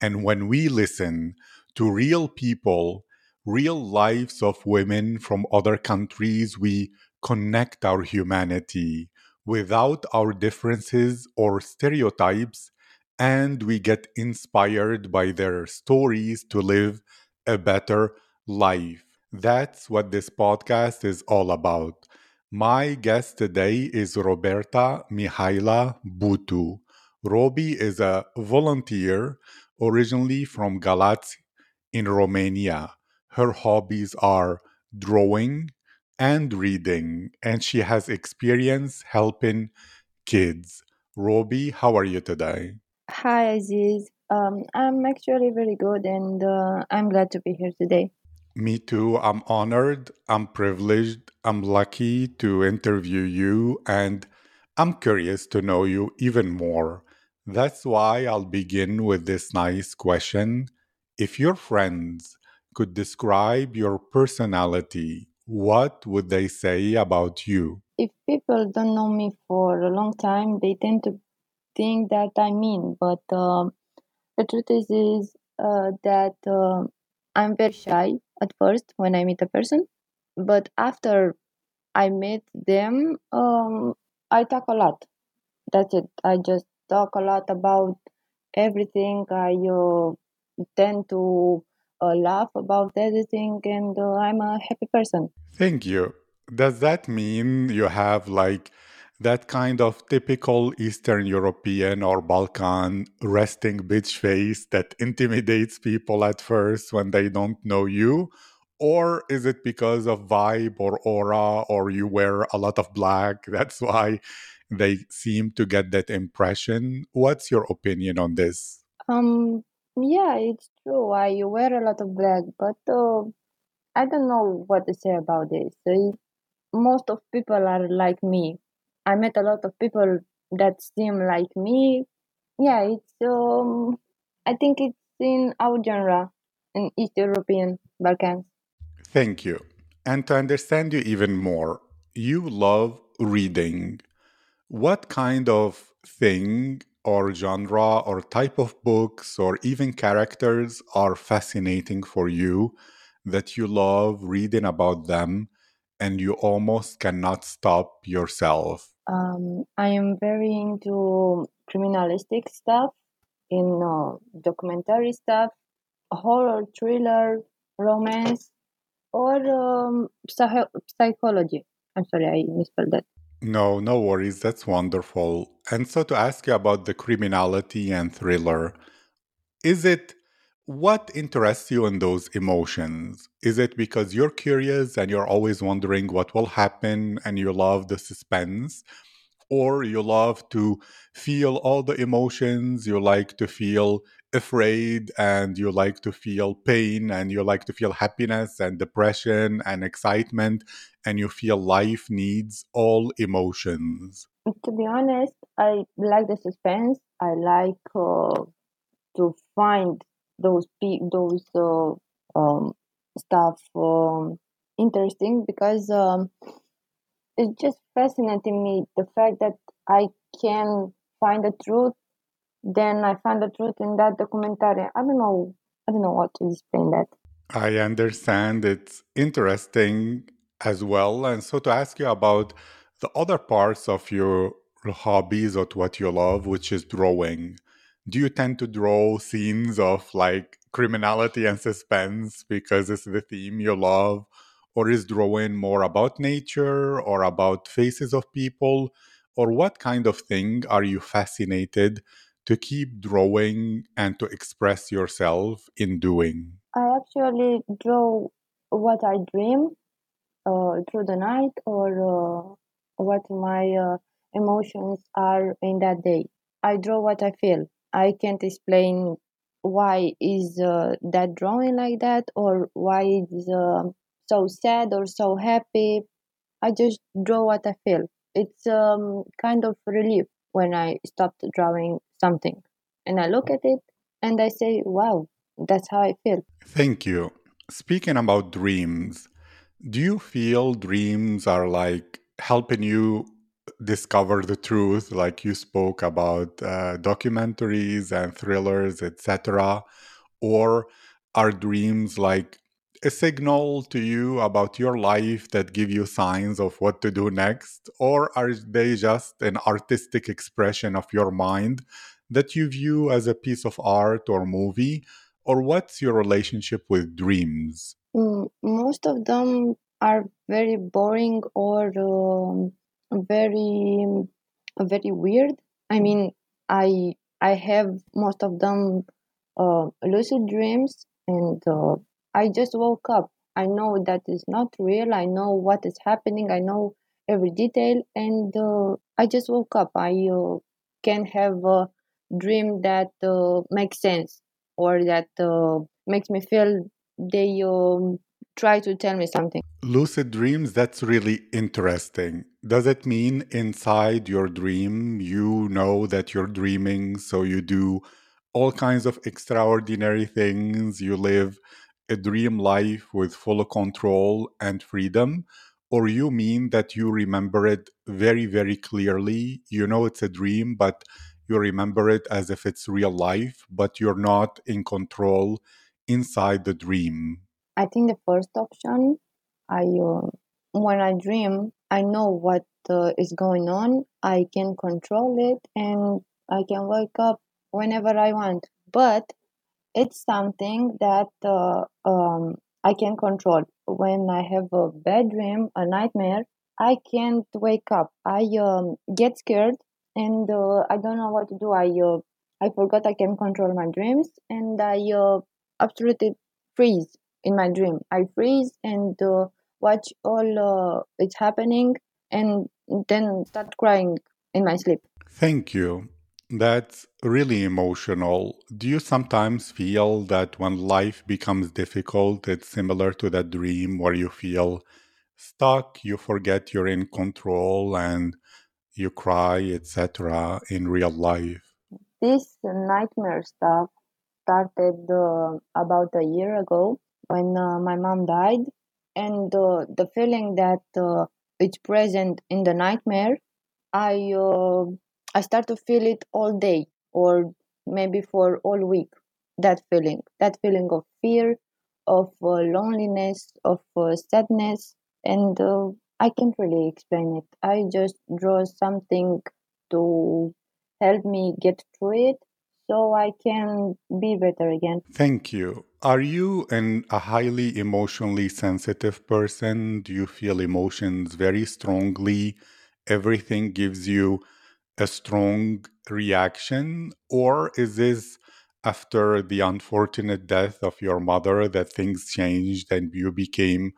And when we listen to real people, real lives of women from other countries, we connect our humanity without our differences or stereotypes, and we get inspired by their stories to live a better life. That's what this podcast is all about. My guest today is Roberta Mihaela Butu. Robi is a volunteer originally from Galați in Romania. Her hobbies are drawing and reading, and she has experience helping kids. Robi, how are you today? Hi, Aziz. Um, I'm actually very good and uh, I'm glad to be here today. Me too. I'm honored. I'm privileged. I'm lucky to interview you, and I'm curious to know you even more. That's why I'll begin with this nice question. If your friends could describe your personality, what would they say about you? If people don't know me for a long time, they tend to think that I'm mean, but um the truth is, is uh, that uh, I'm very shy at first when I meet a person, but after I meet them, um, I talk a lot. That's it. I just talk a lot about everything. I uh, tend to uh, laugh about everything, and uh, I'm a happy person. Thank you. Does that mean you have like that kind of typical Eastern European or Balkan resting bitch face that intimidates people at first when they don't know you? Or is it because of vibe or aura, or you wear a lot of black? That's why they seem to get that impression. What's your opinion on this? Um, yeah, it's true. I wear a lot of black, but uh, I don't know what to say about this. Most of people are like me. I met a lot of people that seem like me. Yeah, it's um, I think it's in our genre in East European Balkans. Thank you. And to understand you even more, you love reading. What kind of thing or genre or type of books or even characters are fascinating for you that you love reading about them and you almost cannot stop yourself? Um, I am very into criminalistic stuff, in uh, documentary stuff, horror, thriller, romance, or um, psycho- psychology. I'm sorry, I misspelled that. No, no worries. That's wonderful. And so, to ask you about the criminality and thriller, is it what interests you in those emotions? Is it because you're curious and you're always wondering what will happen and you love the suspense? Or you love to feel all the emotions, you like to feel afraid and you like to feel pain and you like to feel happiness and depression and excitement and you feel life needs all emotions. To be honest, I like the suspense. I like uh, to find those pe- those uh, um, stuff um, interesting because um, it's just fascinating me the fact that I can find the truth. Then I find the truth in that documentary. I don't know. I don't know what to explain that. I understand it's interesting as well. And so, to ask you about the other parts of your hobbies or what you love, which is drawing, do you tend to draw scenes of like criminality and suspense because it's the theme you love? Or is drawing more about nature or about faces of people? Or what kind of thing are you fascinated to keep drawing and to express yourself in doing? I actually draw what I dream uh, through the night or uh, what my uh, emotions are in that day. I draw what I feel. I can't explain why is uh, that drawing like that or why is uh, so sad or so happy i just draw what i feel it's um, kind of relief when i stopped drawing something and i look at it and i say wow that's how i feel Thank you. Speaking about dreams, do you feel dreams are like helping you discover the truth, like you spoke about uh, documentaries and thrillers, etc.? Or are dreams like a signal to you about your life that give you signs of what to do next? Or are they just an artistic expression of your mind that you view as a piece of art or movie? Or what's your relationship with dreams? Mm, most of them are very boring or um, very very weird. I mean, I I have most of them uh, lucid dreams, and uh, I just woke up. I know that is not real. I know what is happening. I know every detail, and uh, I just woke up. I uh, can have a dream that uh, makes sense or that uh, makes me feel they um, try to tell me something. Lucid dreams, that's really interesting. Does it mean inside your dream you know that you're dreaming, so you do all kinds of extraordinary things? You live a dream life with full control and freedom? Or you mean that you remember it very, very clearly? You know it's a dream, but you remember it as if it's real life, but you're not in control inside the dream. I think the first option, I uh, when I dream, I know what uh, is going on. I can control it, and I can wake up whenever I want. But it's something that uh, um, I can control. When I have a bad dream, a nightmare, I can't wake up. I um, get scared, and uh, I don't know what to do. I uh, I forgot I can control my dreams, and I uh, absolutely freeze in my dream. I freeze and uh, watch all uh, it's happening, and then start crying in my sleep. Thank you. That's really emotional. Do you sometimes feel that when life becomes difficult, it's similar to that dream where you feel stuck, you forget you're in control, and you cry, etc., in real life? This nightmare stuff started uh, about a year ago when uh, my mom died, and uh, the feeling that uh, it's present in the nightmare, I uh, I start to feel it all day or maybe for all week. That feeling, that feeling of fear, of uh, loneliness, of uh, sadness, and uh, I can't really explain it. I just draw something to help me get through it so I can be better again. Thank you. Are you an, a highly emotionally sensitive person? Do you feel emotions very strongly? Everything gives you a strong reaction? Or is this after the unfortunate death of your mother that things changed and you became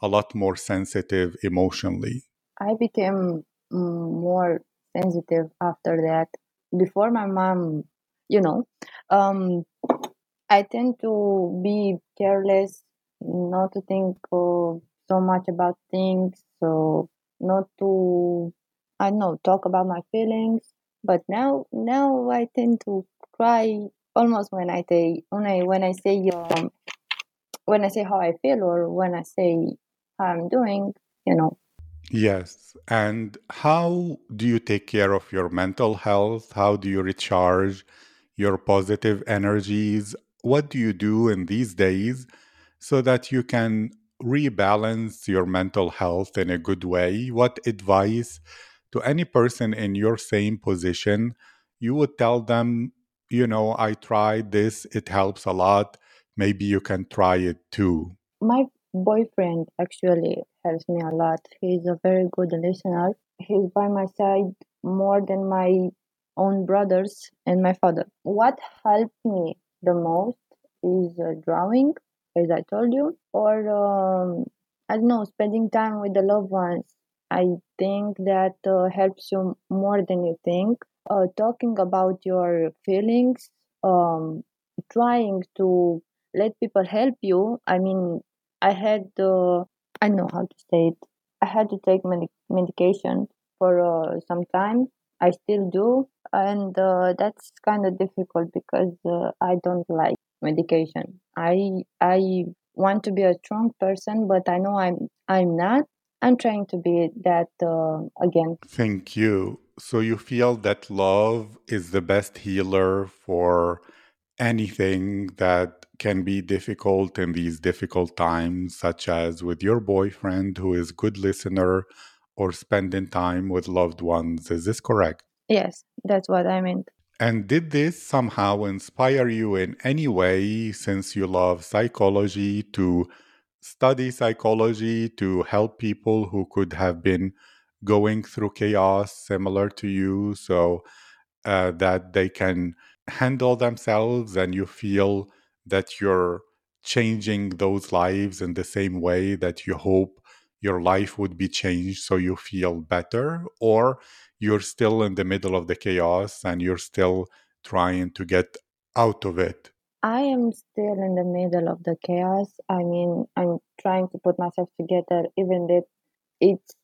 a lot more sensitive emotionally? I became mm, more sensitive after that. Before my mom, you know, um, I tend to be careless, not to think so much about things, so not to, I know, talk about my feelings. But now, now I tend to cry almost when I say when I when I say um when I say how I feel or when I say how I'm doing. You know, Yes. And how do you take care of your mental health? How do you recharge your positive energies? What do you do in these days so that you can rebalance your mental health in a good way? What advice to any person in your same position you would tell them, you know, I tried this, it helps a lot. Maybe you can try it too. my boyfriend actually helps me a lot. He's a very good listener. He's by my side more than my own brothers and my father. What helped me the most is uh, drawing, as I told you, or um, I don't know, spending time with the loved ones. I think that uh, helps you more than you think. Uh, talking about your feelings, um, trying to let people help you. I mean, I had uh, I know how to say it. I had to take medi- medication for uh, some time. I still do, and uh, that's kind of difficult because uh, I don't like medication. I I want to be a strong person, but I know I'm I'm not. I'm trying to be that uh, again. Thank you. So you feel that love is the best healer for anything that can be difficult in these difficult times, such as with your boyfriend who is a good listener or spending time with loved ones. Is this correct? Yes, that's what I meant. And did this somehow inspire you in any way since you love psychology to study psychology to help people who could have been going through chaos similar to you so uh, that they can handle themselves and you feel that you're changing those lives in the same way that you hope your life would be changed so you feel better or you're still in the middle of the chaos and you're still trying to get out of it I am still in the middle of the chaos. I mean, I'm trying to put myself together, even if it's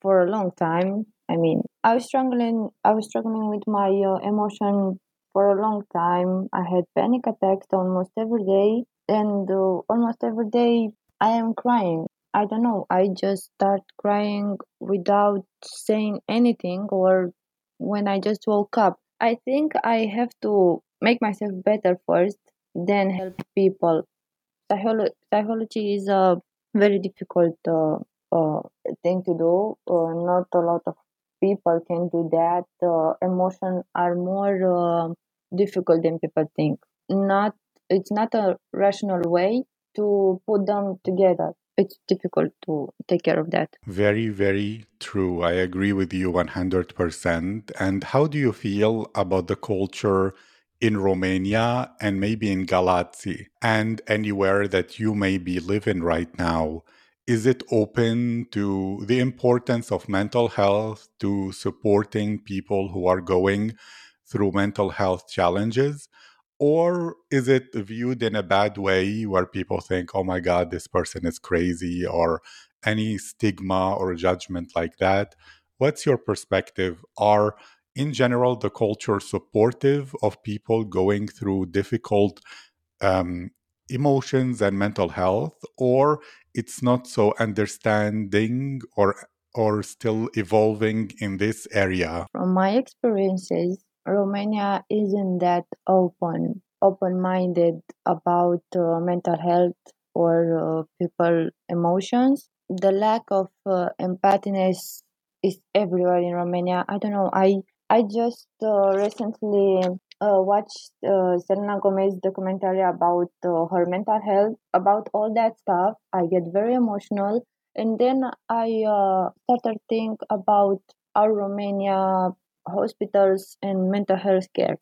for a long time. I mean, I was struggling. I was struggling with my uh, emotion for a long time. I had panic attacks almost every day, and uh, almost every day I am crying. I don't know. I just start crying without saying anything, or when I just woke up. I think I have to make myself better first then help people. Psycholo- psychology is a very difficult uh, uh, thing to do. Uh, not a lot of people can do that. Uh, emotions are more uh, difficult than people think. Not it's not a rational way to put them together. It's difficult to take care of that. Very, very true. I agree with you 100%. And how do you feel about the culture in Romania and maybe in Galați and anywhere that you may be living right now? Is it open to the importance of mental health, to supporting people who are going through mental health challenges? Or is it viewed in a bad way where people think, oh my God, this person is crazy, or any stigma or judgment like that? What's your perspective? Are in general the culture supportive of people going through difficult um, emotions and mental health or it's not so understanding or or still evolving in this area From my experiences, Romania isn't that open, open-minded about uh, mental health or uh, people emotions. The lack of uh, empathiness is everywhere in Romania. I don't know. I I just uh, recently uh, watched uh, Selena Gomez documentary about uh, her mental health, about all that stuff. I get very emotional, and then I uh, started think about our Romania hospitals and mental health care,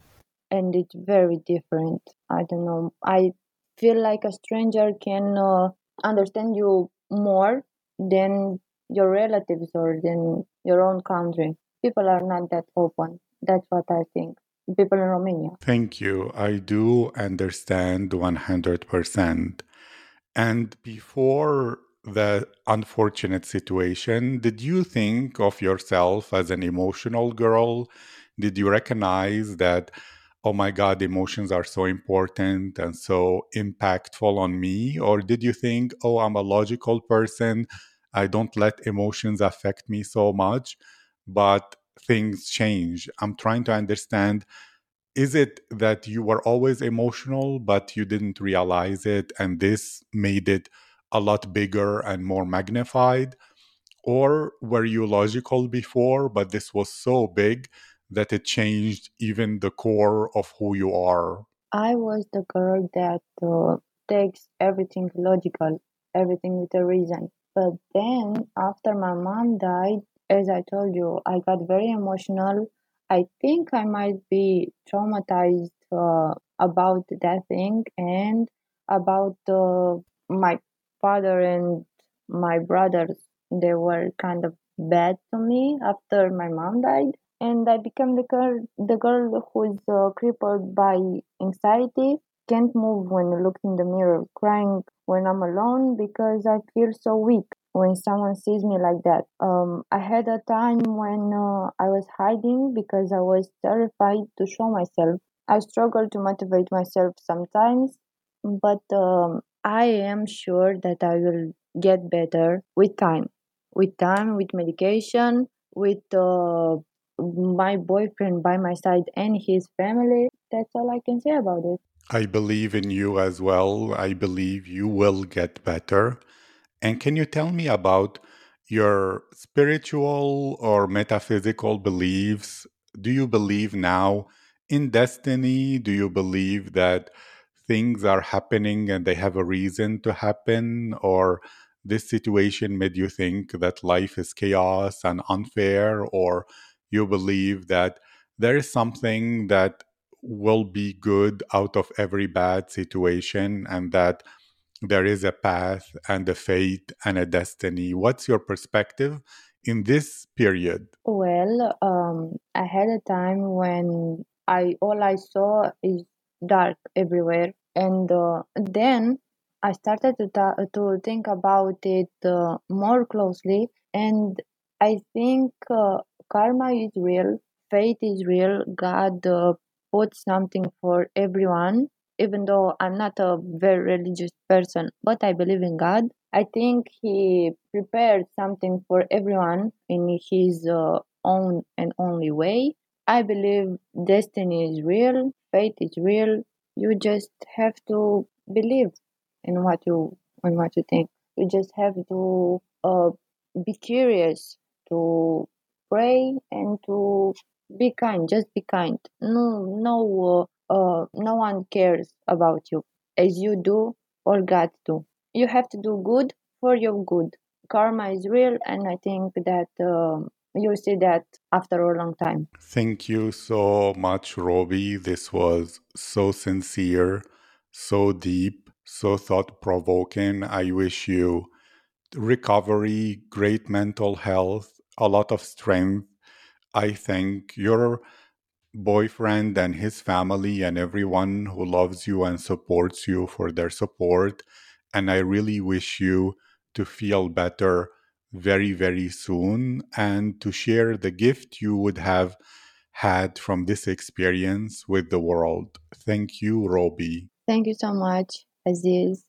and it's very different. I don't know. I feel like a stranger can uh, understand you more than your relatives or than your own country. People are not that open. That's what I think. People in Romania. Thank you. I do understand 100%. And before the unfortunate situation, did you think of yourself as an emotional girl? Did you recognize that, oh my God, emotions are so important and so impactful on me? Or did you think, oh, I'm a logical person? I don't let emotions affect me so much, but things change. I'm trying to understand is it that you were always emotional but you didn't realize it and this made it a lot bigger and more magnified or were you logical before but this was so big that it changed even the core of who you are I was the girl that uh, takes everything logical, everything with a reason. But then, after my mom died, as I told you, I got very emotional. I think I might be traumatized uh, about that thing and about uh, my father and my brothers. They were kind of bad to me after my mom died and I became the girl, the girl who is uh, crippled by anxiety. can't move when I look in the mirror, crying when I'm alone because I feel so weak when someone sees me like that. Um, I had a time when uh, I was hiding because I was terrified to show myself. I struggle to motivate myself sometimes, but um, I am sure that I will get better with time. With time, with medication, with uh, my boyfriend by my side and his family. That's all I can say about it. I believe in you as well. I believe you will get better. And can you tell me about your spiritual or metaphysical beliefs? Do you believe now in destiny? Do you believe that things are happening and they have a reason to happen? Or this situation made you think that life is chaos and unfair? Or you believe that there is something that will be good out of every bad situation and that there is a path and a fate and a destiny. What's your perspective in this period? Well, um, I had a time when I all I saw is dark everywhere, and uh, then I started to ta- to think about it uh, more closely, and I think uh, karma is real, fate is real. God uh, put something for everyone, even though I'm not a very religious person, but I believe in God. I think He prepared something for everyone in His uh, own and only way. I believe destiny is real, fate is real. You just have to believe in what you in what you think. You just have to uh, be curious, to pray, and to be kind. Just be kind. No, no, uh, uh, no one cares about you as you do or God do. You have to do good for your good. Karma is real, and I think that um, you'll see that after a long time. Thank you so much, Roby. This was so sincere, so deep, so thought provoking. I wish you recovery, great mental health, a lot of strength. I thank your boyfriend and his family and everyone who loves you and supports you for their support. And I really wish you to feel better very, very soon and to share the gift you would have had from this experience with the world. Thank you, Roby. Thank you so much, Aziz.